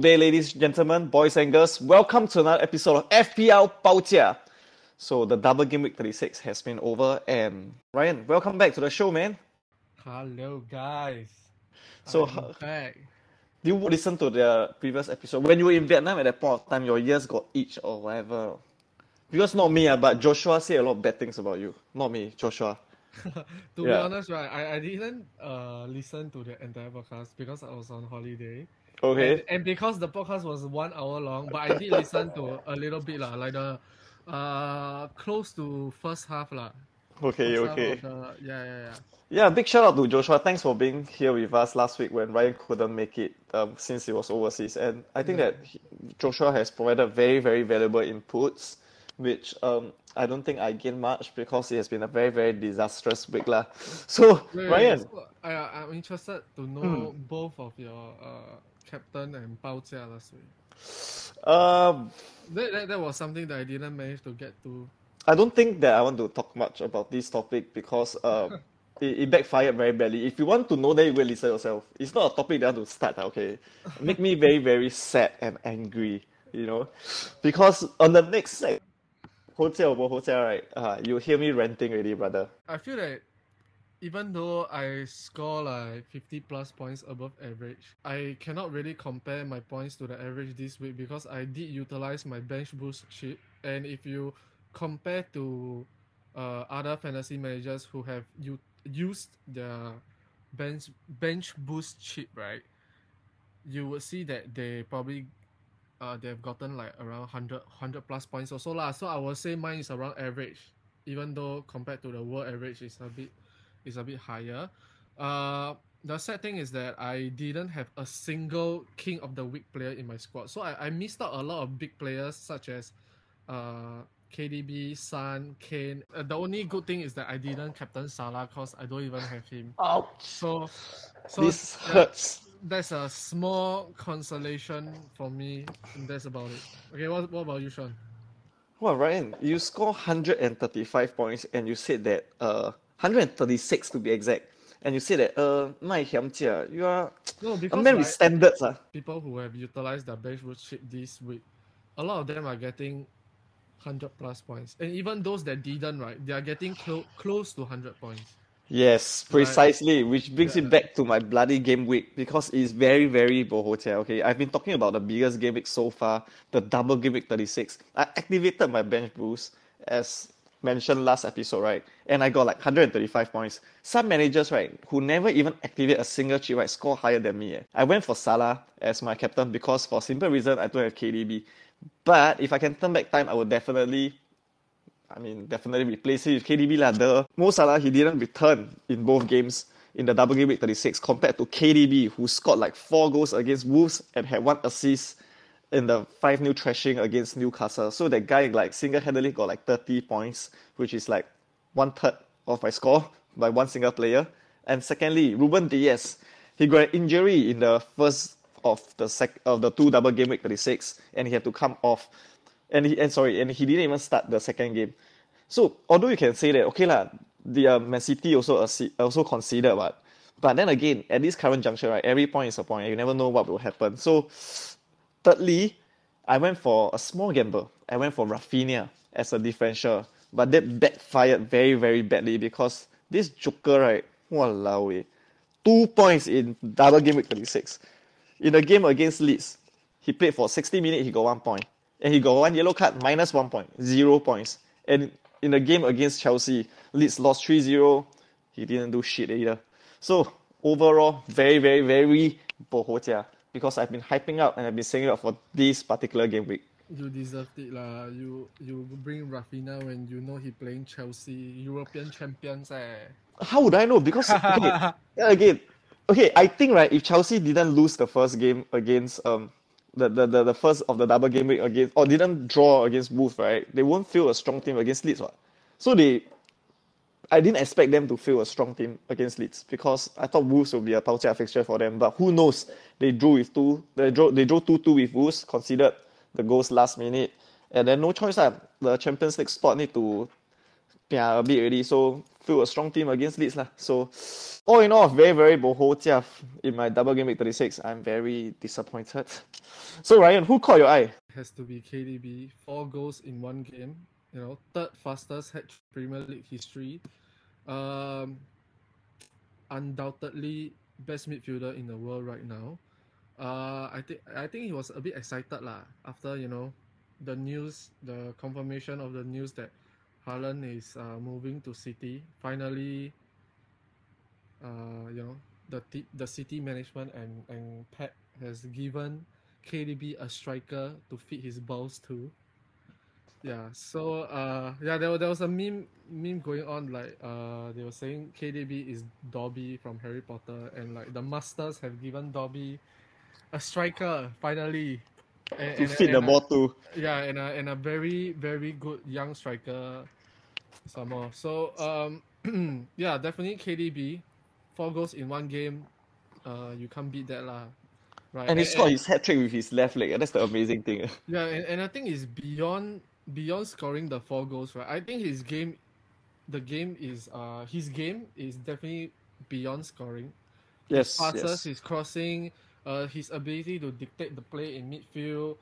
Good day, ladies, gentlemen, boys and girls. Welcome to another episode of FPL Baotia. So the double game week 36 has been over, and Ryan, welcome back to the show, man. Hello, guys. So, I'm back. do you listen to the previous episode? When you were in Vietnam at that point of time, your ears got itch or whatever. Because not me, ah, but Joshua said a lot of bad things about you. Not me, Joshua. to be honest, right, I, I didn't uh listen to the entire podcast because I was on holiday. Okay. And, and because the podcast was one hour long, but I did listen to a little bit lah, like the uh close to first half lah. Okay, First okay. the- yeah, yeah, yeah. Yeah, big shout out to Joshua. Thanks for being here with us last week when Ryan couldn't make it um, since he was overseas. And I think Yeah. that he, Joshua has provided very, very valuable inputs, which um, I don't think I gained much because it has been a very, very disastrous week. lah. So, Wait, wait, Ryan, so I, I'm interested to know both of your uh captain and Bao Jia last week. um, That, that, that was something that I didn't manage to get to. I don't think that I want to talk much about this topic because um, it, it backfired very badly. If you want to know, then you will listen yourself. It's not a topic that I want to start, okay? Make me very, very sad and angry, you know? Because on the next set, hotel over hotel, right? Uh, you hear me ranting already, brother. I feel that even though I score like 50 plus points above average, I cannot really compare my points to the average this week because I did utilize my bench boost chip. And if you compare to uh, other fantasy managers who have u- used their bench bench boost chip, right, you would see that they probably uh, they've gotten like around 100, 100 plus points or so lah. So I would say mine is around average, even though compared to the world average is a bit is a bit higher. Uh, the sad thing is that I didn't have a single king of the week player in my squad, so I, I missed out a lot of big players such as uh, KDB, Son, Kane. Uh, the only good thing is that I didn't captain Salah because I don't even have him. Ouch. So, so This hurts. that's a small consolation for me, and that's about it. Okay, what, what about you, Sean? Well, Ryan, you score 135 points and you said that, uh, 136 to be exact. And you said that, uh, Mai Hiam Jia, you are No, a man with right, standards. ah. people who have utilized their bench boost this week, a lot of them are getting 100 plus points. And even those that didn't, right, they are getting clo- close to 100 points. Yes, Right. precisely, which brings Yeah. me back to my bloody game week because it's very, very bohotia. Okay, I've been talking about the biggest game week so far, the double game week 36. I activated my bench boost as mentioned last episode, right? And I got like 135 points. Some managers, right, who never even activate a single chip, right, score higher than me. eh. I went for Salah as my captain because for simple reason I don't have KDB. But if I can turn back time, I would definitely I mean, definitely replace it with KDB lah. The Mo Salah he didn't return in both games in the double game week 36 compared to KDB who scored like four goals against Wolves and had one assist in the 5 new thrashing against Newcastle. So that guy like single-handedly got like 30 points, which is like one third of my score by one single player. And secondly, Ruben Dias, he got an injury in the first of the sec of the two double game week 36 and he had to come off. And he and sorry and he didn't even start the second game. So although you can say that okay lah the uh, Man City also also considered but but then again at this current juncture right every point is a point. You never know what will happen. So thirdly I went for a small gamble I went for Raphinha as a differential but that backfired very very badly because this joker right walao eh, two points in double game week 36 in a game against Leeds, he played for 60 minutes, he got one point. And he got one yellow card, minus one point, zero points. And in the game against Chelsea, Leeds lost 3 0. He didn't do shit either. So, overall, very, very, very bohotia. Because I've been hyping up and I've been saying it for this particular game week. You deserved it lah. You you bring Raphinha when you know he playing Chelsea, European champions eh. How would I know? Because, okay, again, okay, I think, right, if Chelsea didn't lose the first game against um the, the, the, the first of the double game week against or didn't draw against Wolves, right? They won't feel a strong team against Leeds, what? So they I didn't expect them to feel a strong team against Leeds because I thought Wolves would be a Paucha fixture for them. But who knows? They drew with two they drew they drew two two with Wolves, considered the goals last minute. And then no choice. Uh, the Champions League spot need to yeah, a bit already. So feel a strong team against Leeds lah. So all in all, very very boho in my double game week 36. I'm very disappointed. So Ryan, who caught your eye? Has to be KDB. Four goals in one game. You know, third fastest hat Premier League history. Um, undoubtedly best midfielder in the world right now. Uh, I think I think he was a bit excited lah after you know the news, the confirmation of the news that Haaland is uh, moving to City. Finally, uh, you know the the City management and and Pep has given KDB a striker to feed his balls to. Yeah, so uh, yeah, there, there was a meme meme going on like uh, they were saying KDB is Dobby from Harry Potter, and like the masters have given Dobby a striker finally. And, to and, feed and the ball to. Yeah, and a, and a very very good young striker, some more. So um, yeah, definitely KDB, four goals in one game. Uh, you can't beat that lah. Right. And he scored his hat trick with his left leg. That's the amazing thing. Yeah, and, and I think it's beyond beyond scoring the four goals, right? I think his game, the game is uh his game is definitely beyond scoring. Yes, his passes, yes. his crossing, uh, his ability to dictate the play in midfield,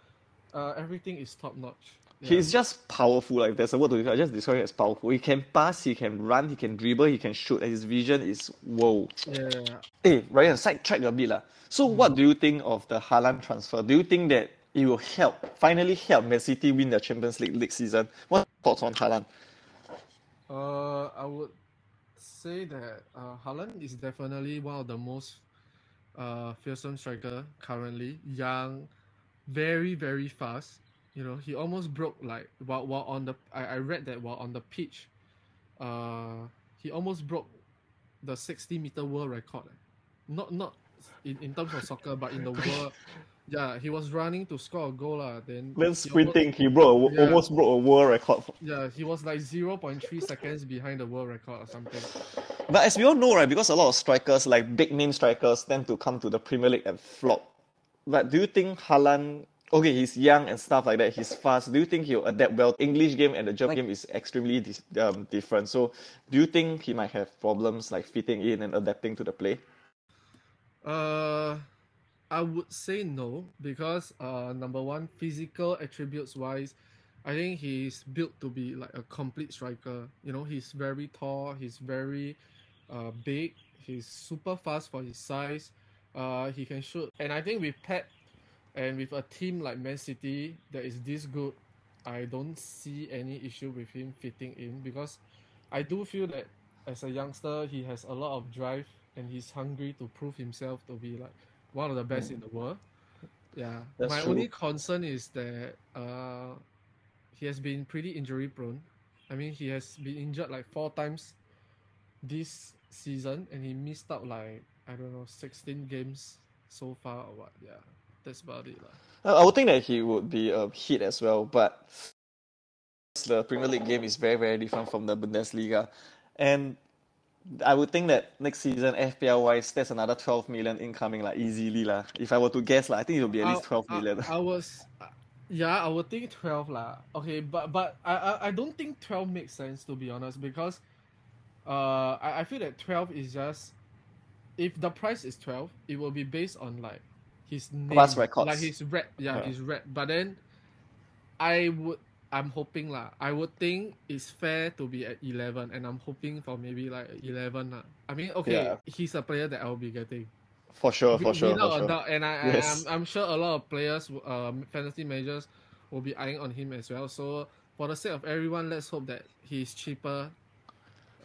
uh, everything is top notch. Yeah. He's just powerful. Like there's a word to describe. Just describe him as powerful. He can pass, he can run, he can dribble, he can shoot. And his vision is whoa. Yeah. Hey, Ryan, sidetrack a bit lah. So, mm. what do you think of the Haaland transfer? Do you think that it will help finally help Man City win the Champions League next season? What thoughts on Haaland? Uh, I would say that uh, Haaland is definitely one of the most uh, fearsome striker currently. Young, very very fast. You know, he almost broke like while, while on the I, I read that while on the pitch, uh, he almost broke the 60 meter world record. Not not in, in terms of soccer, but in the world. Yeah, he was running to score a goal lah. Then then sprinting, he, almost, he broke a, yeah. almost broke a world record. Yeah, he was like zero point three seconds behind the world record or something. But as we all know, right, because a lot of strikers, like big name strikers, tend to come to the Premier League and flop. But do you think Haaland okay, he's young and stuff like that. He's fast. Do you think he'll adapt well? English game and the German like, game is extremely dis- um, different. So, do you think he might have problems like fitting in and adapting to the play? Uh, I would say no because uh, number one, physical attributes wise, I think he's built to be like a complete striker. You know, he's very tall. He's very uh, big. He's super fast for his size. Uh, he can shoot, and I think with Pep and with a team like Man City that is this good, I don't see any issue with him fitting in because I do feel that as a youngster he has a lot of drive and he's hungry to prove himself to be like one of the best in the world. Yeah. That's My true. only concern is that uh he has been pretty injury prone. I mean he has been injured like four times this season and he missed out like I don't know sixteen games so far or what. Yeah that's about it. I would think that he would be a hit as well, but the Premier League game is very, very different from the Bundesliga. And I would think that next season, FPL wise, there's another 12 million incoming, like easily. La. If I were to guess, la, I think it will be at least 12 million. I, I was, yeah, I would think 12. La. Okay, but but I, I, I don't think 12 makes sense, to be honest, because uh, I, I feel that 12 is just, if the price is 12, it will be based on like his name, Plus records. like his rep, yeah, yeah, his rep. But then, I would, I'm hoping lah. I would think it's fair to be at eleven, and I'm hoping for maybe like eleven lah. I mean, okay, yeah. he's a player that I'll be getting. For sure, for sure, Without for sure. a Doubt, and I, yes. I, am I'm sure a lot of players, um, fantasy managers, will be eyeing on him as well. So for the sake of everyone, let's hope that he's cheaper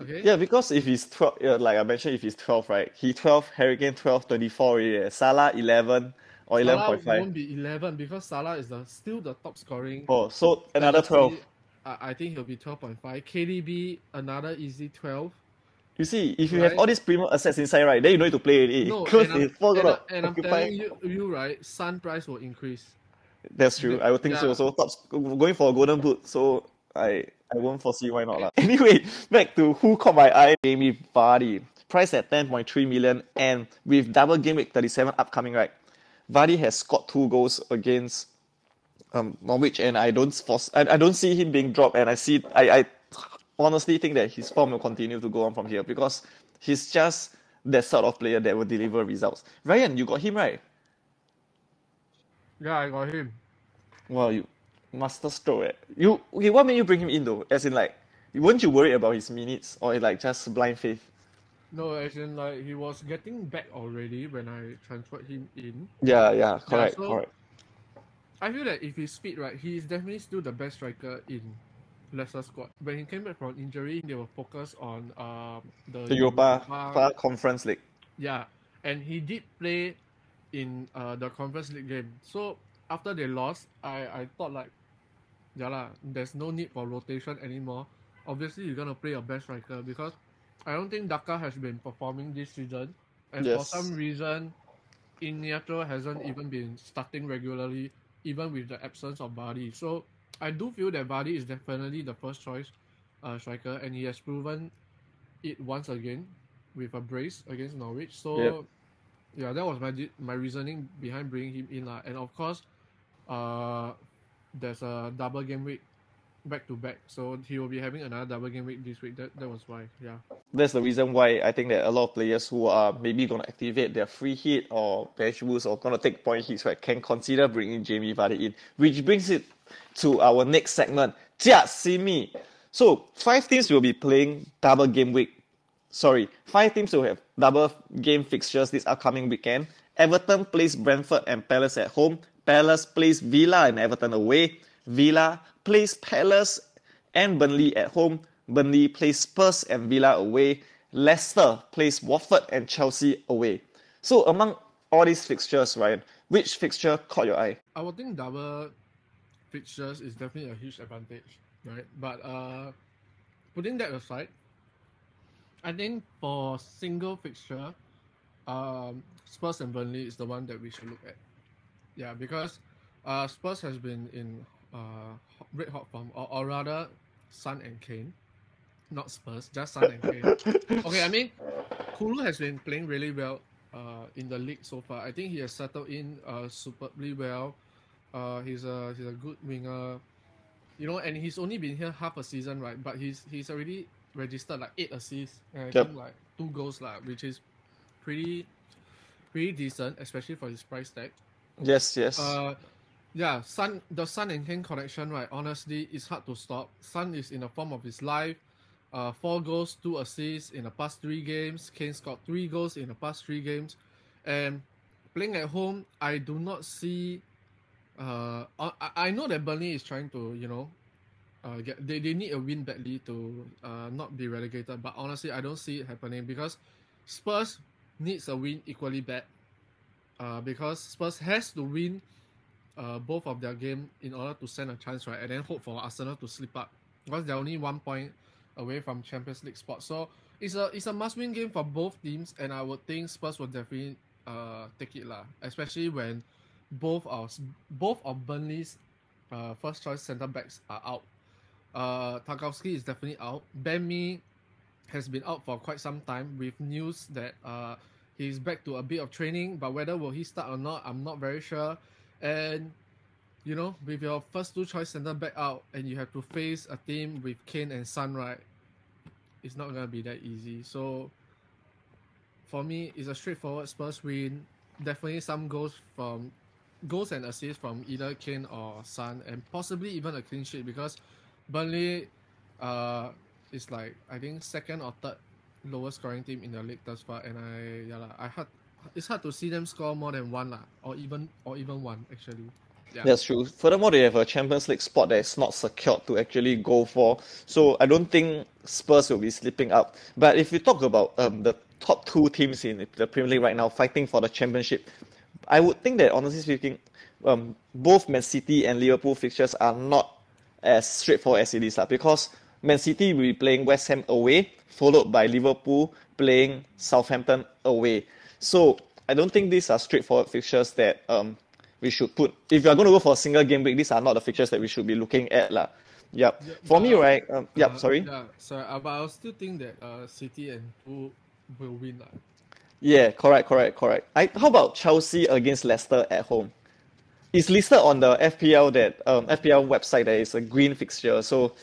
Okay. Yeah, because if he's 12, yeah, like I mentioned, if he's 12, right? He 12, Hurricane Kane 12, 24 already. Salah 11 or 11.5. Salah won't be 11 because Salah is the still the top scoring. Oh, so another 12. I, I think he'll be 12.5. KDB, another easy 12. You see, if you right? have all these premium assets inside, right, then you don't need to play it. No, and, I'm, and, I, and I'm telling you, you, right, Son price will increase. That's true. I would think yeah. so. So top, going for a golden boot. So I I won't foresee why not. La. Anyway, back to who caught my eye, Jamie Vardy. Price at 10.3 million and with double game week 37 upcoming, right? Vardy has scored two goals against um, Norwich and I don't force I, I don't see him being dropped and I see I, I honestly think that his form will continue to go on from here because he's just that sort of player that will deliver results. Ryan, you got him right? Yeah, I got him. Wow, you master stroke. Eh? You okay? What made you bring him in though? As in like, weren't you worried about his minutes or like just blind faith? No, as in like he was getting back already when I transferred him in. Yeah, yeah, correct, so- correct. I feel that if he's fit, right, he is definitely still the best striker in Leicester squad. When he came back from injury, they were focused on um the, The Europa Europa- Conference League. Yeah, and he did play in uh, the Conference League game. So after they lost, I, I thought like, yeah lah, there's no need for rotation anymore. Obviously, you're gonna play your best striker because I don't think Daka has been performing this season, and for some reason, Iheanacho hasn't even been starting regularly, even with the absence of Vardy. So I do feel that Vardy is definitely the first choice uh, striker, and he has proven it once again with a brace against Norwich. So Yep. yeah, that was my my reasoning behind bringing him in, lah. And of course, uh, there's a double game week back to back, so he will be having another double game week this week. That that was why, yeah. That's the reason why I think that a lot of players who are maybe gonna activate their free hit or bench boost or gonna take point hits, right, can consider bringing Jamie Vardy in. Which brings it to our next segment, Jia Simi. So five teams will be playing double game week. Sorry, five teams will have double game fixtures this upcoming weekend. Everton plays Brentford and Palace at home. Palace plays Villa and Everton away. Villa plays Palace and Burnley at home. Burnley plays Spurs and Villa away. Leicester plays Watford and Chelsea away. So among all these fixtures, Ryan, which fixture caught your eye? I would think double fixtures is definitely a huge advantage, right? But uh, putting that aside, I think for single fixture, um, Spurs and Burnley is the one that we should look at. Yeah, because uh, Spurs has been in uh, red hot form, or, or rather, Son and Kane, not Spurs, just Son and Kane. Okay, I mean, Kulu has been playing really well uh, in the league so far. I think he has settled in uh, superbly well. Uh, he's a he's a good winger, you know, and he's only been here half a season, right? But he's he's already registered like eight assists and I Yep. think like two goals, lah, which is pretty pretty decent, especially for his price tag. Yes, yes. Uh, yeah, Son the Son and Kane connection, right? Honestly, it's hard to stop. Son is in the form of his life. Uh, four goals, two assists in the past three games. Kane scored three goals in the past three games, and playing at home, I do not see. Uh, I, I know that Burnley is trying to, you know, uh, get they, they need a win badly to uh, not be relegated. But honestly, I don't see it happening because Spurs needs a win equally bad. Uh, because Spurs has to win uh, both of their game in order to send a chance, right? And then hope for Arsenal to slip up because they're only one point away from Champions League spot. So it's a it's a must win game for both teams, and I would think Spurs will definitely uh take it lah, especially when both our both of Burnley's uh, first choice centre backs are out. Uh, Tarkowski is definitely out. Mee has been out for quite some time with news that uh, he's back to a bit of training, but whether will he start or not, I'm not very sure. And you know, with your first two choice centre back out, and you have to face a team with Kane and Son, right? It's not gonna be that easy. So for me, it's a straightforward Spurs win. Definitely some goals from goals and assists from either Kane or Son, and possibly even a clean sheet because Burnley uh is like I think second or third lowest scoring team in the league thus far, and I yeah I hard it's hard to see them score more than one lah, or even or even one actually. Yeah. That's true. Furthermore, they have a Champions League spot that is not secured to actually go for. So I don't think Spurs will be slipping up. But if you talk about um, the top two teams in the Premier League right now fighting for the championship, I would think that honestly speaking, um, both Man City and Liverpool fixtures are not as straightforward as it is lah. Because Man City will be playing West Ham away, followed by Liverpool playing Southampton away. So I don't think these are straightforward fixtures that um, we should put. If you are going to go for a single game week, these are not the fixtures that we should be looking at lah. Yep. Yeah, For me, right? Um, yep. Uh, sorry. Yeah, sorry, uh, but I still think that uh, City and Liverpool will win lah. Yeah, correct, correct, correct. I, how about Chelsea against Leicester at home? It's listed on the FPL that um, FPL website that is a green fixture. So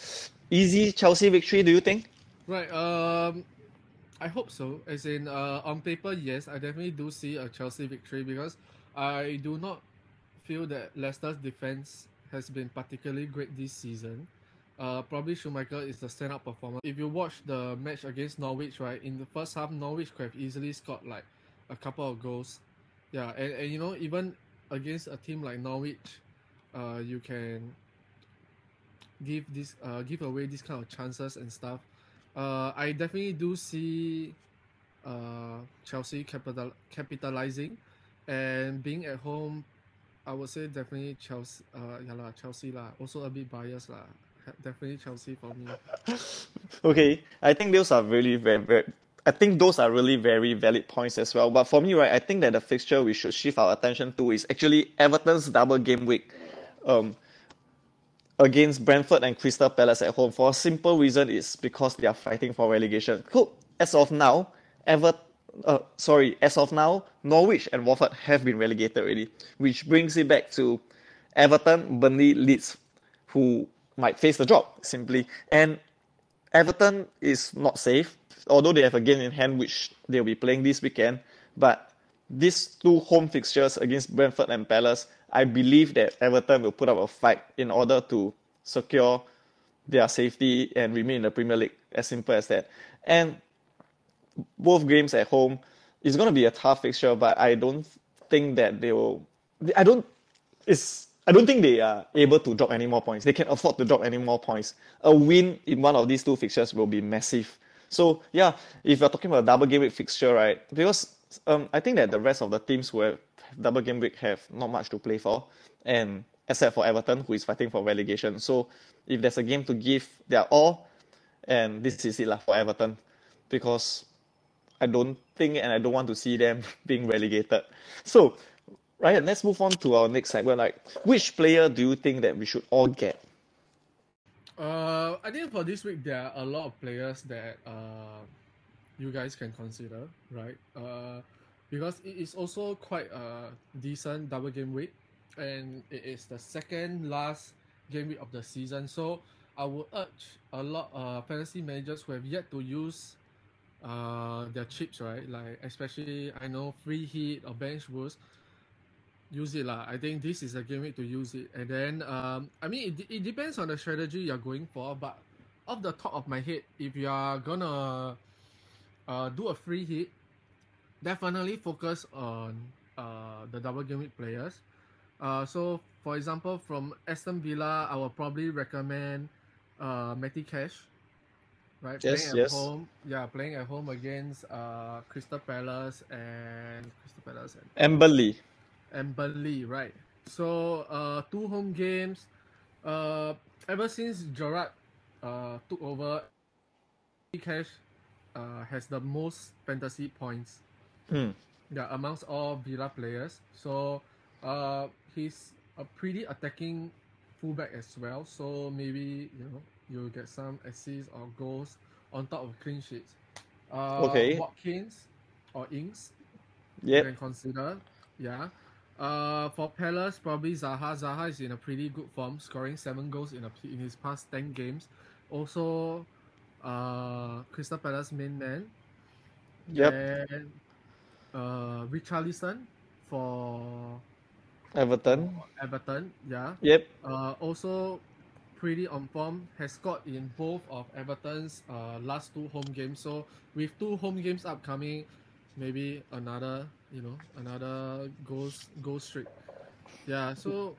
easy Chelsea victory, do you think? Right. Um, I hope so. As in, uh, on paper, yes, I definitely do see a Chelsea victory because I do not feel that Leicester's defense has been particularly great this season. Uh, probably Schmeichel is the stand-up performer. If you watch the match against Norwich, right, in the first half, Norwich could have easily scored like a couple of goals. Yeah, and, and you know, even against a team like Norwich, uh, you can give this uh give away these kind of chances and stuff. Uh, I definitely do see uh Chelsea capital capitalizing and being at home. I would say definitely Chelsea. Uh, yeah lah, Chelsea lah. Also a bit biased lah. Definitely Chelsea for me. Okay, I think those are really very, very I think those are really very valid points as well. But for me, right, I think that the fixture we should shift our attention to is actually Everton's double game week um, against Brentford and Crystal Palace at home. For a simple reason, is because they are fighting for relegation. Cool. As of now, Ever, uh, sorry, as of now, Norwich and Watford have been relegated already, which brings it back to Everton, Burnley, Leeds, who might face the drop simply. And Everton is not safe, although they have a game in hand which they'll be playing this weekend. But these two home fixtures against Brentford and Palace, I believe that Everton will put up a fight in order to secure their safety and remain in the Premier League. As simple as that. And both games at home is going to be a tough fixture, but I don't think that they will. I don't. It's. I don't think they are able to drop any more points. They can afford to drop any more points. A win in one of these two fixtures will be massive. So yeah, if you're talking about a double game week fixture, right? Because um, I think that the rest of the teams who have double game week have not much to play for, and except for Everton, who is fighting for relegation. So if there's a game to give they are all, and this is it lah for Everton, because I don't think and I don't want to see them being relegated. So, Ryan, let's move on to our next segment. Like, which player do you think that we should all get? Uh, I think for this week there are a lot of players that uh, you guys can consider, right? Uh, because it is also quite a decent double game week, and it is the second last game week of the season. So I would urge a lot uh fantasy managers who have yet to use uh their chips, right? Like especially I know free hit or bench boost use it lah. I think this is a game week to use it. And then um, I mean it, it depends on the strategy you're going for, but off the top of my head, if you are gonna uh, do a free hit, definitely focus on uh, the double game week players. Uh, so for example, from Aston Villa, I will probably recommend uh, Matty Cash. Right, Yes, playing at yes. home, yeah, playing at home against uh, Crystal Palace and Crystal Palace and and Burnley, right? So uh, two home games. Uh, ever since Gerrard uh, took over, Cash uh, has the most fantasy points. Hmm. Yeah, amongst all Villa players. So uh, he's a pretty attacking fullback as well. So maybe you know you'll get some assists or goals on top of clean sheets. Uh, Okay. Watkins or Ings you can consider. Yeah. Uh, for Palace, probably Zaha. Zaha is in a pretty good form, scoring seven goals in a in his past ten games. Also, uh, Crystal Palace main man. Yep. And uh, Richarlison for Everton. Everton. Yeah. Yep. Uh, also pretty on form. Has scored in both of Everton's uh, last two home games. So with two home games upcoming, maybe another you know another goals goal streak. Yeah. So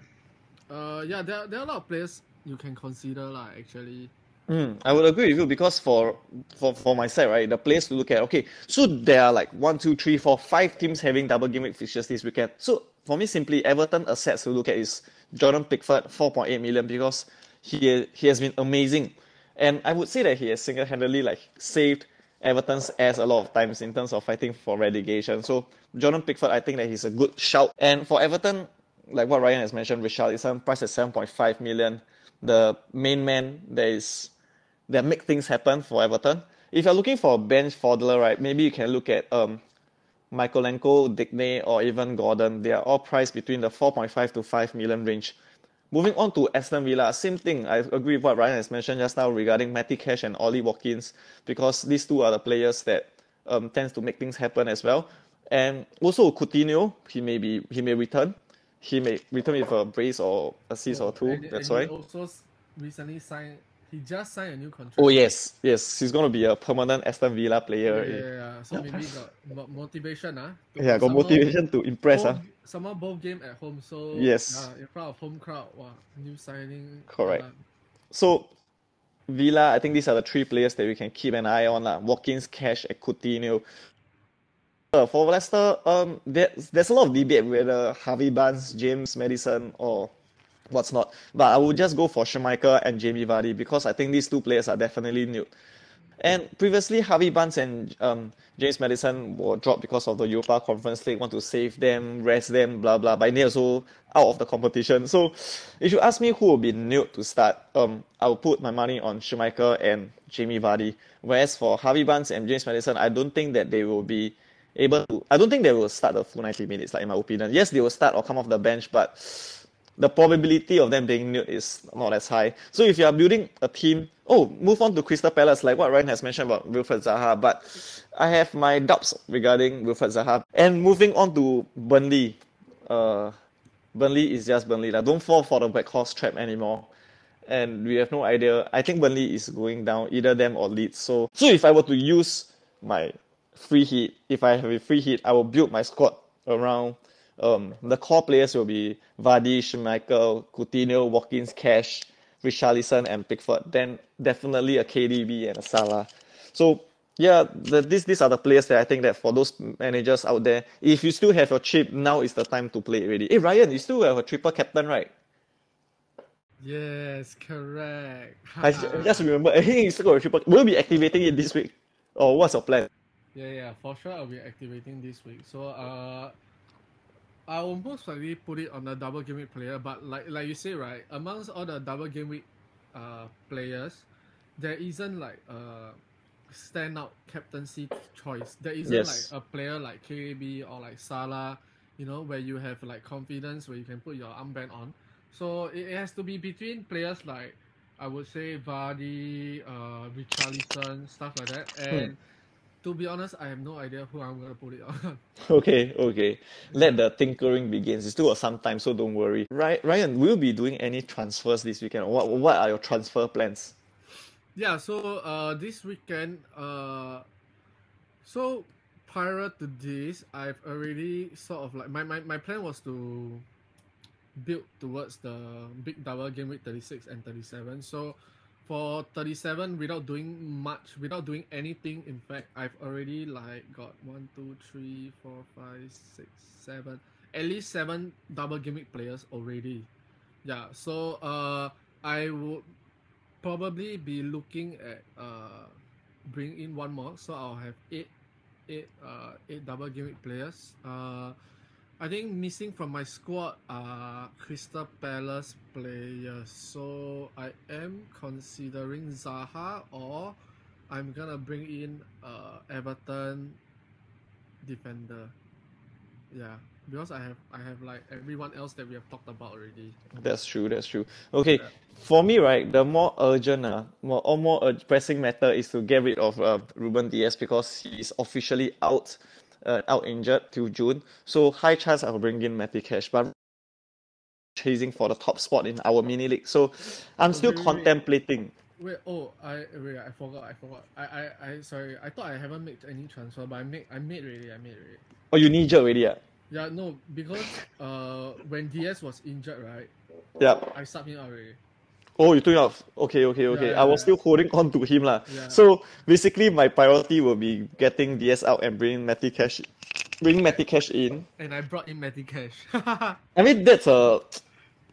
uh, yeah, there, there are a lot of players you can consider lah. Actually. Mm, I would agree with you because for for for my right, the place to look at. Okay, so there are like one, two, three, four, five teams having double game fixtures this weekend. So for me, simply Everton assets to look at is Jordan Pickford, four point eight million because he he has been amazing, and I would say that he has single handedly like saved Everton's ass a lot of times in terms of fighting for relegation. So Jordan Pickford, I think that he's a good shout. And for Everton, like what Ryan has mentioned, Richarlison priced at seven point five million. The main man that is that make things happen for Everton. If you're looking for a bench fodder, right, maybe you can look at um, Mykolenko, Digne, or even Gordon. They are all priced between the 4.5 to 5 million range. moving on to Aston Villa, same thing. I agree with what Ryan has mentioned just now regarding Matty Cash and Ollie Watkins because these two are the players that um, tends to make things happen as well. And also Coutinho, he may be he may return. He may return with a brace or assist or two. And, that's and why. He also recently signed. He just signed a new contract. Oh yes, yes, he's gonna be a permanent Aston Villa player. Yeah, yeah, yeah. So maybe got, got motivation, ah. Yeah, got some motivation to impress. both, ah. Some more both game at home, so Yes. yeah, in front of home crowd. Wow, new signing. Correct. uh, So Villa, I think these are the three players that we can keep an eye on. lah. Watkins, Cash, and Coutinho. Uh, for Leicester, um, there's, there's a lot of debate whether Harvey Barnes, James Maddison, or what's not. But I would just go for Schmeichel and Jamie Vardy because I think these two players are definitely new. And previously, Harvey Barnes and um, James Maddison were dropped because of the Europa Conference League, want to save them, rest them, blah blah. But they also out of the competition. So, if you ask me who will be new to start, um, I will put my money on Schmeichel and Jamie Vardy. Whereas for Harvey Barnes and James Maddison, I don't think that they will be able to. I don't think they will start the full 90 minutes. Like in my opinion, yes, they will start or come off the bench, but the probability of them being new is not as high. So if you are building a team, oh, move on to Crystal Palace, like what Ryan has mentioned about Wilfred Zaha, but I have my doubts regarding Wilfred Zaha. And moving on to Burnley, uh, Burnley is just Burnley. Like, don't fall for the Weghorst trap anymore. And we have no idea. I think Burnley is going down, either them or Leeds. So, so if I were to use my free hit, if I have a free hit, I will build my squad around um, the core players will be Vardy, Schmeichel, Coutinho, Watkins, Cash, Richarlison, and Pickford. Then definitely a KDB and a Salah. So yeah, the, these these are the players that I think that for those managers out there, if you still have your chip, now is the time to play it already. Hey Ryan, you still have a triple captain, right? Yes, correct. I just remember, I think you still got a triple. Will be activating it this week, or what's your plan? Yeah, yeah, for sure I'll be activating this week. So uh I will most likely put it on the double game week player, but like like you say, right, amongst all the double game week uh players, there isn't like a standout captaincy choice. There isn't Yes. like a player like KDB or like Salah, you know, where you have like confidence where you can put your armband on. So it, has to be between players like I would say Vardy, uh Richarlison, stuff like that. And to be honest, I have no idea who I'm gonna put it on. Okay, okay. Let the tinkering begin. It's still got some time, so don't worry. Ry- Ryan, will you be doing any transfers this weekend? What What are your transfer plans? yeah, so uh this weekend, uh so prior to this, I've already sort of like my, my, my plan was to build towards the big double game week 36 and 37. So for 37 without doing much without doing anything. In fact i've already like got one two three four five six seven at least seven double game week players already. Yeah so uh i would probably be looking at uh bring in one more. So i'll have eight eight uh eight double game week players. Uh I think missing from my squad are Crystal Palace players. So I am considering Zaha or I'm gonna bring in uh Everton defender. Yeah, because I have I have like everyone else that we have talked about already. That's true. That's true. Okay, Yeah. for me, right, the more urgent, uh, more or more ur- pressing matter is to get rid of uh, Ruben Dias because he is officially out, uh, out injured till June. So high chance I will bring in Matty Cash, but chasing for the top spot in our mini league. So I'm still Wait, wait, wait. contemplating. Wait, oh, I wait, I forgot, I forgot. I, I, I, sorry, I thought I haven't made any transfer, but I made, I made already, I made already. Oh, you need already, yeah. Yeah, no, because uh, when Dias was injured, right, Yeah. I subbed him out already. Oh, you took it off. Okay, okay, okay. Yeah, I was yeah. still holding on to him lah. Yeah. So basically, my priority will be getting DS out and bringing Matty Cash, bring Matty Cash in. And I brought in Matty Cash. I mean, that's a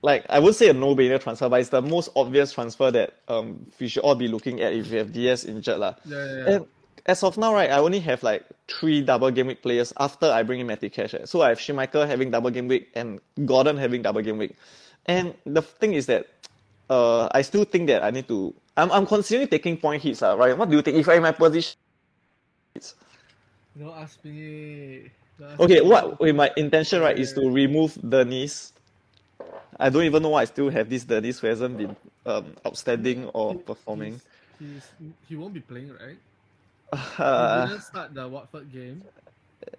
like I would say a no-brainer transfer, but it's the most obvious transfer that um we should all be looking at if we have DS injured lah. yeah, yeah, yeah. And as of now, right, I only have like three double game week players after I bring in Matty Cash. eh. So I have Schmeichel having double game week and Gordon having double game week. And the thing is that uh, I still think that I need to. I'm, I'm considering taking point hits, uh, right? What do you think? If I'm in my position. Don't ask me. Ask Okay, me. what okay, my intention right is to remove Dennis. I don't even know why I still have this Dennis who hasn't been um, outstanding or performing. He's, he's, he won't be playing, right? Uh, he didn't start the Watford game.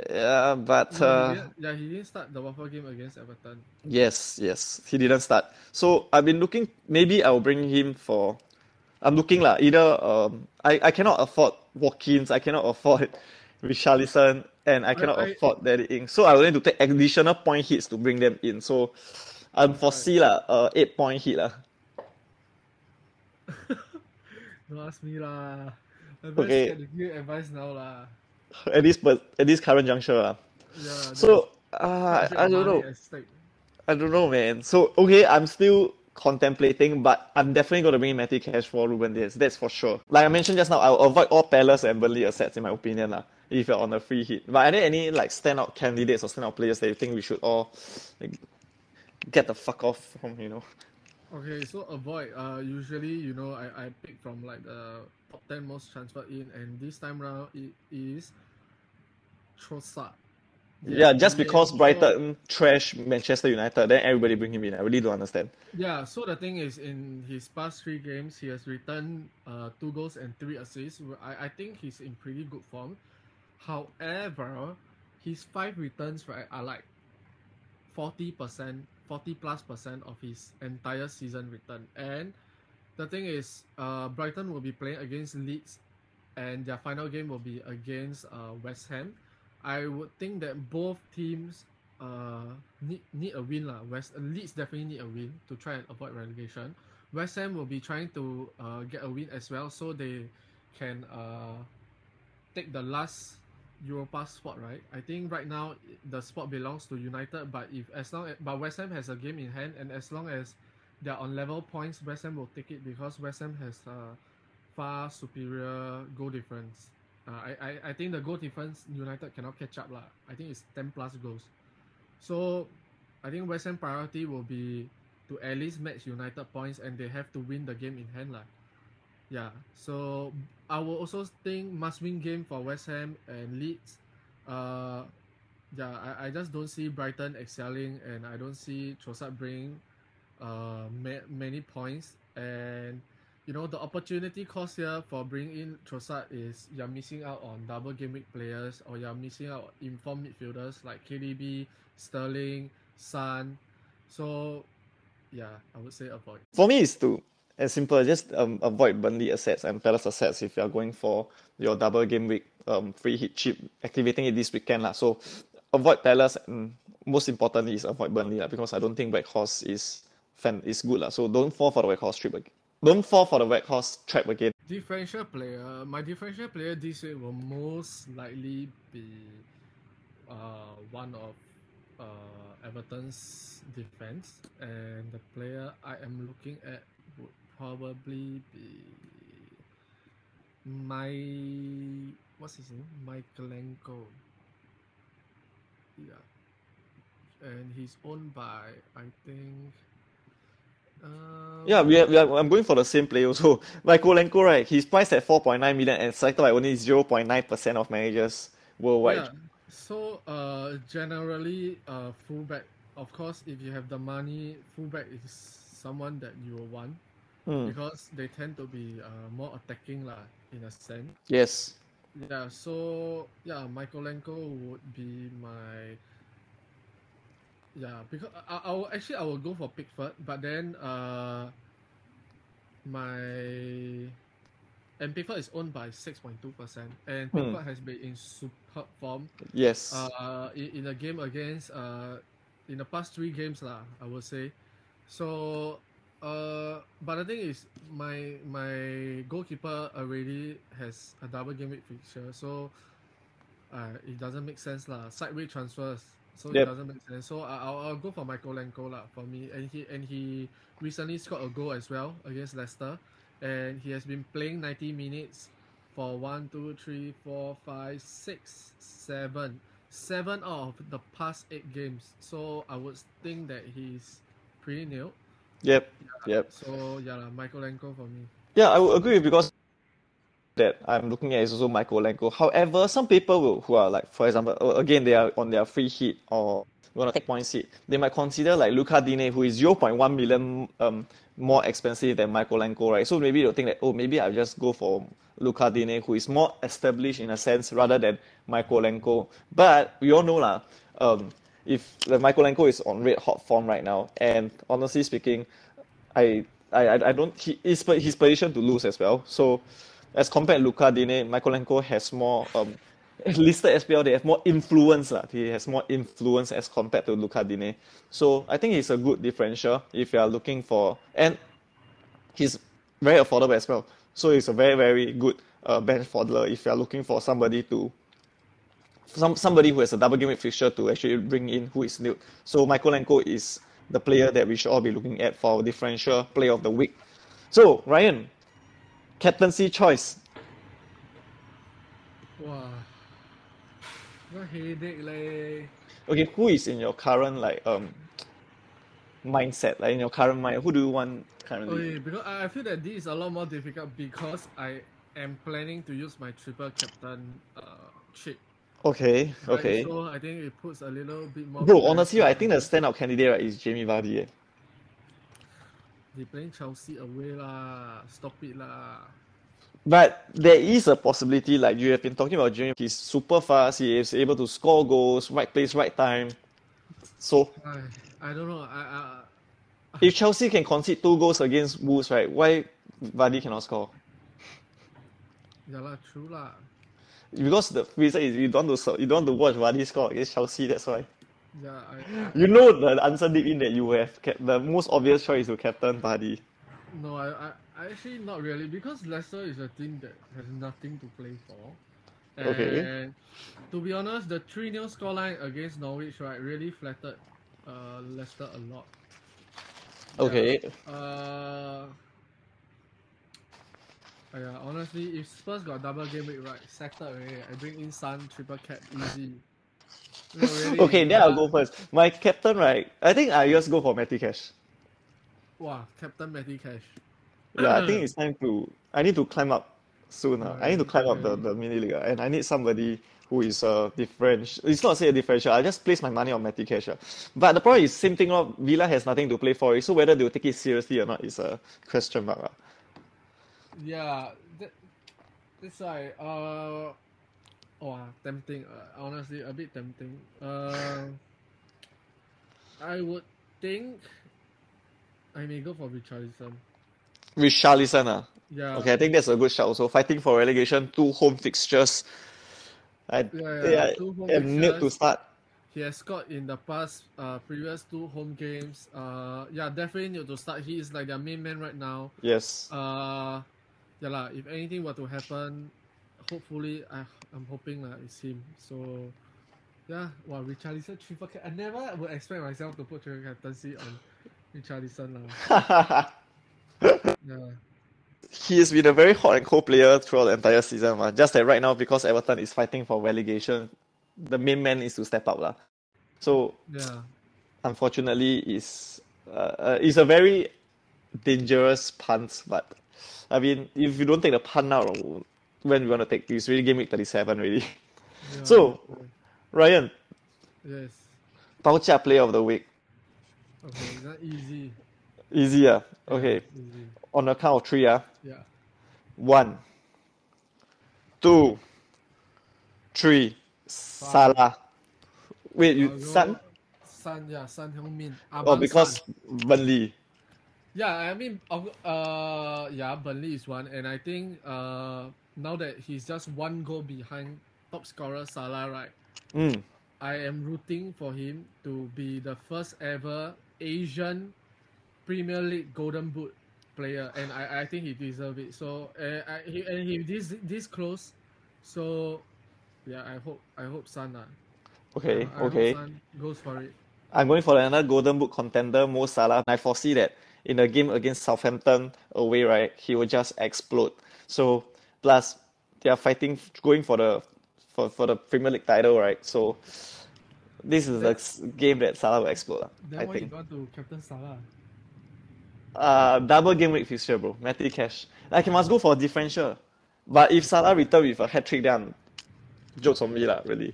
Yeah, but he uh, didn't- yeah, he didn't start the Watford game against Everton. yes, yes, he didn't start. So I've been looking. Maybe I'll bring him for. I'm looking lah. Either um, I I cannot afford Watkins. I cannot afford Richarlison, and I cannot I- afford Danny Ings. So I will need to take additional point hits to bring them in. So I'm foresee lah, uh, eight point hit lah. Don't ask me lah. I'm Okay. give advice now lah. At this per- at this current juncture. Yeah. So uh, I don't know. I don't know, man. So okay, I'm still contemplating, but I'm definitely going to bring Matty Cash for Ruben Dias. That's for sure. Like I mentioned just now, I'll avoid all Palace and Burnley assets in my opinion, lah. If you're on a free hit, but are there any like standout candidates or standout players that you think we should all like, get the fuck off from? You know. Okay, so avoid. Uh, usually, you know, I, I pick from like the top 10 most transferred in, and this time round it is Trossard. Yeah, just and because so- Brighton trash Manchester United, then everybody bring him in. I really don't understand. Yeah, so the thing is, in his past three games, he has returned uh, two goals and three assists. I, I think he's in pretty good form. However, his five returns right are like forty percent, forty plus percent of his entire season return. And the thing is, uh, Brighton will be playing against Leeds, and their final game will be against uh, West Ham. I would think that both teams uh need need a win lah. West Leeds definitely need a win to try and avoid relegation. West Ham will be trying to uh, get a win as well, so they can uh take the last Europa spot. Right? I think right now the spot belongs to United, but if as long as, but West Ham has a game in hand, and as long as they're on level points, West Ham will take it because West Ham has a far superior goal difference. Uh, I, I, I think the goal difference United cannot catch up lah. I think it's ten plus goals. So I think West Ham priority will be to at least match United points and they have to win the game in hand lah. Yeah. So I will also think must win game for West Ham and Leeds. Uh yeah, I, I just don't see Brighton excelling and I don't see Trossard bringing uh ma- many points and you know the opportunity cost here for bringing in Trossard is you're missing out on double game players or you're missing out informed midfielders like KDB, Sterling, Son. So yeah, I would say avoid. For me, it's to as simple just um, avoid Burnley assets and Palace assets if you're going for your double game week um, free hit chip, activating it this weekend. lah. So avoid Palace and most importantly is avoid Burnley lah, because I don't think Weghorst is fan is good. lah. So don't fall for the Weghorst trip again. Don't fall for the Weghorst trap again. Differential player, my differential player this week will most likely be uh, one of uh, Everton's defense, and the player I am looking at probably be my what's his name, Mykolenko. Yeah, and he's owned by I think. Uh, Yeah, we are, we are, I'm going for the same player also. Mykolenko, right? He's priced at 4.9 million and selected by only 0.9% of managers worldwide. Yeah. So uh generally uh fullback of course if you have the money fullback is someone that you will want Hmm, because they tend to be uh, more attacking lah in a sense. Yes. Yeah, so yeah, Mykolenko would be my yeah because I, I will actually I will go for Pickford, but then uh my and Pickford is owned by six point two percent, and Hmm. Pickford has been in superb form. Yes. Uh, in, in a game against uh in the past three games lah, I would say. So but the thing is, my my goalkeeper already has a double game week fixture, so uh, it doesn't make sense lah. Sideway transfers, so it doesn't make sense. So I, I'll, I'll go for Mykolenko lah for me, and he and he recently scored a goal as well against Leicester, and he has been playing 90 minutes for one, two, three, four, five, six, seven, seven out of the past eight games. So I would think that he's pretty nailed. Yep. Yep. So yeah, lah, Mykolenko for me. Yeah, I would agree because that I'm looking at is also Mykolenko. However, some people will, who are like, for example, uh, again, they are on their free hit or gonna take point seat, they might consider like Luca Digne, who is 0.1 million um more expensive than Mykolenko, right? So maybe they'll think that oh maybe I'll just go for Luca Digne, who is more established in a sense rather than Mykolenko. But we all know lah, um, if the Mykolenko is on red hot form right now, and honestly speaking, I I I don't he is his position to lose as well. So as compared to Luca Digne, Mykolenko has more um listed SPL they have more influence lah. He has more influence as compared to Luca Digne. So I think he's a good differential if you are looking for and he's very affordable as well. So it's a very very good uh, bench fodder if you are looking for somebody to some somebody who has a double game week fixture to actually bring in who is new. So Mykolenko is the player that we should all be looking at for differential player of the week. So Ryan, captaincy choice. Wow. What headache leh. Okay, who is in your current like um mindset? Like in your current mind, who do you want currently? Okay, because I I feel that this is a lot more difficult because I am planning to use my triple captain uh chip. Okay, right? okay. So I think it puts a little bit more. Bro, honestly, I think the standout candidate right, is Jamie Vardy. Eh. They playing Chelsea away lah. Stop it lah. But there is a possibility, like you have been talking about Jamie, he's super fast, he is able to score goals, right place, right time. So I I don't know. I, I if Chelsea can concede two goals against Wolves, right, why Vardy cannot score? yeah lah, true lah. Because the reason is you don't want to you don't want to watch Vardy score against Chelsea, that's why. Yeah, I, You know the answer deep in that you have kept the most obvious choice to captain Vardy. no, I, I, I actually not really because Leicester is a team that has nothing to play for. And Okay. to be honest, the 3 0 scoreline against Norwich, right, really flattered uh, Leicester a lot. Yeah. Okay. Uh, yeah, honestly, if Spurs got double game week, right, settled already. I bring in Son, triple cap, easy. No, really, Okay, then I'll uh, go first. My captain, right? I think I just go for Matty Cash. Wow, Captain Matty Cash. Yeah, I think it's time to. I need to climb up soon. ah. I need to climb up the, the mini league, ah, and I need somebody who is a differential. It's not say a differential. I just place my money on Matty Cash. ah. But the problem is same thing. lor, Villa has nothing to play for. So whether they'll take it seriously or not is a question mark. ah. Yeah, that, that's why. Uh, oh, tempting. Uh, honestly, a bit tempting. Uh, I would think I may go for Richarlison. Richarlison, ah. Yeah. Okay, I think that's a good shout. Also, fighting for relegation, two home fixtures. I, Yeah, yeah, yeah, two home and need to start. He has scored in the past, uh, previous two home games. Uh, yeah, definitely need to start. He is like their main man right now. Yes. Uh, yeah lah. If anything were to happen, hopefully, I I'm hoping lah it's him. So, yeah. Wow, Richarlison triple cap. I never would expect myself to put triple captaincy on Richarlison lah. Yeah. he has been a very hot and cold player throughout the entire season. Man. Just that right now, because Everton is fighting for relegation, the main man is to step up. lah. So Yeah. unfortunately, is uh, uh, it's a very dangerous punt. But I mean, if you don't take the pun out, when we want to take, it's really game week 37 already. yeah. So- Ryan, Yes. Paucha player of the week. Okay, it's not easy. Easy, ah. Yeah, Okay, Easy. on the count of three, ah. Yeah. One, two, three. Salah. Wait, you Son? Son, yeah, Son Heung-min. Oh, because Son. Burnley. Yeah, I mean, of- uh, yeah, Burnley is one, and I think uh, now that he's just one goal behind top scorer Salah, right? Mm. I am rooting for him to be the first ever Asian Premier League Golden Boot player, and I, I think he deserves it. So, uh, I, he, and he this this close, so yeah, I hope I hope Son uh, Okay, I okay. goes for it. I'm going for another Golden Boot contender, Mo Salah. And I foresee that in the game against Southampton away, right, he will just explode. So plus they are fighting, going for the for, for the Premier League title, right? So this is the game that Salah will explode. Then I why think. you want to captain Salah? Uh, double game week fixture, bro. Matty Cash. Like he must go for a differential. But if Salah return with a hat trick, then jokes on me, lah. Really.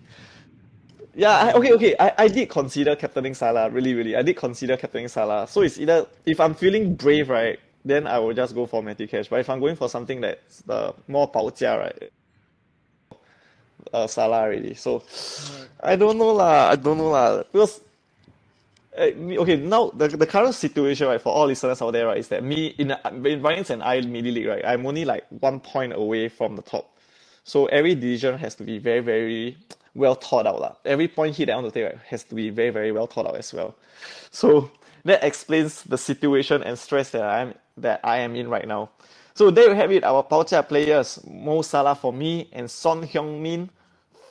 Yeah, I, okay, okay. I, I did consider captaining Salah, really, really. I did consider captaining Salah. So it's either if I'm feeling brave, right, then I will just go for Matty Cash. But if I'm going for something that's the more 保价, right, uh, Salah already. So I don't know lah. I don't know lah. Because uh, okay, now the, the current situation right for all listeners out there right is that me in, in Ryan's and I mini league right, I'm only like one point away from the top. So every decision has to be very very well thought out lah. Every point hit that I want to take right, has to be very very well thought out as well. So that explains the situation and stress that I'm that I am in right now. So there you have it, our Paucha players, Mo Salah for me and Son Heung Min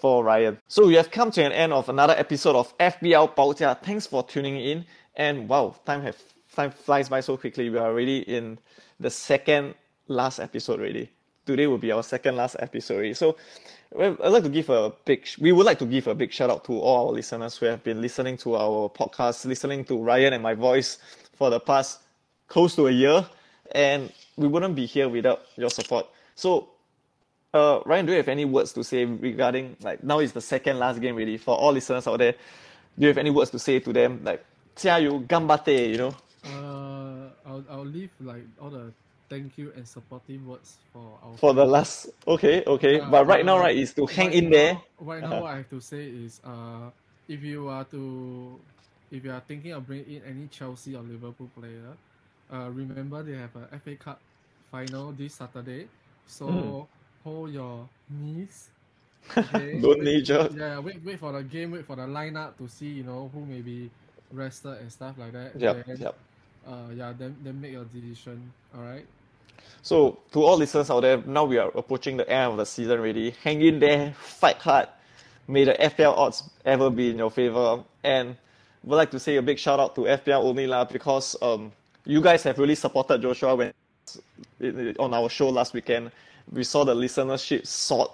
for Ryan. So we have come to an end of another episode of FPL Paucha. Thanks for tuning in. And wow, time have time flies by so quickly. We are already in the second last episode already. Today will be our second last episode. So I'd like to give a big we would like to give a big shout out to all our listeners who have been listening to our podcast, listening to Ryan and my voice for the past close to a year. And we wouldn't be here without your support. So uh, Ryan, do you have any words to say regarding like now is the second last game really for all listeners out there? Do you have any words to say to them like 加油 gambate, you know? Uh, I'll I'll leave like all the thank you and supportive words for our For the last okay, okay. Uh, but right now right is to hang right in there. Right now, what I have to say is, uh, if you are to, if you are thinking of bringing in any Chelsea or Liverpool player, uh, remember they have a FA Cup final this Saturday, so Mm. hold your knees. Okay? Don't Wait-. Yeah, wait, wait for the game, wait for the lineup to see, you know, who may be rested and stuff like that. Yep, Then, yep. Uh, yeah, then then make your decision. All right. So to all listeners out there, now we are approaching the end of the season already. Hang in there, fight hard. May the FPL odds ever be in your favor. And would like to say a big shout out to FPL only lah because um you guys have really supported Joshua when on our show last weekend. We saw the listenership soared.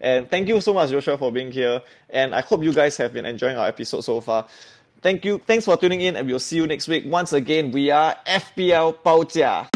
And thank you so much, Joshua, for being here. And I hope you guys have been enjoying our episode so far. Thank you. Thanks for tuning in, and we'll see you next week. Once again, we are FPL 报价。